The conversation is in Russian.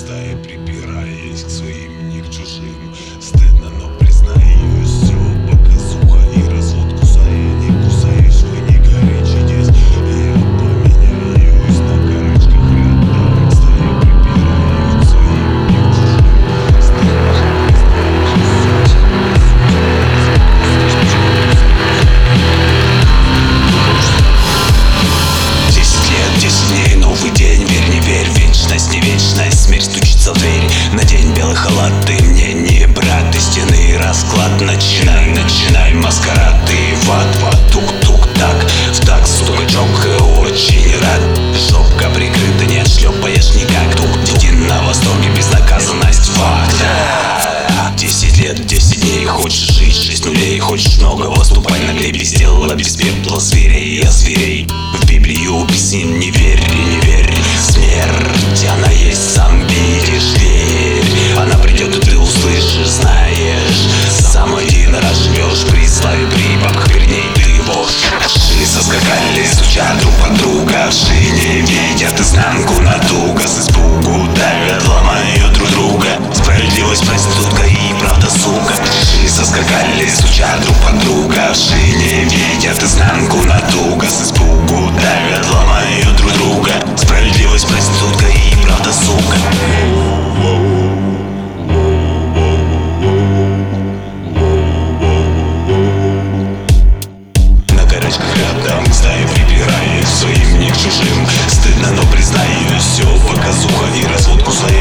zdaj pri Халат, ты мне не брат Из стены расклад Начинай, начинай, маскарад Ты в ад, в ад, тук-тук, так В так стукачок очень рад Жопка прикрыта, не отшлепаешь никак Тут дети на восторге, безнаказанность факт Да. Десять лет, десять дней, хочешь жить, шесть нулей Хочешь много, выступай на глебе Сделала без пепла зверей, я зверей В Библию песен не верь, стуча друг под друга В шине видят изнанку натуга С испугу давят, ломают друг друга. Справедливость проститутка и правда сука. Шли соскакали, стуча друг под друга. В шине видят изнанку Все показуха и развод кусая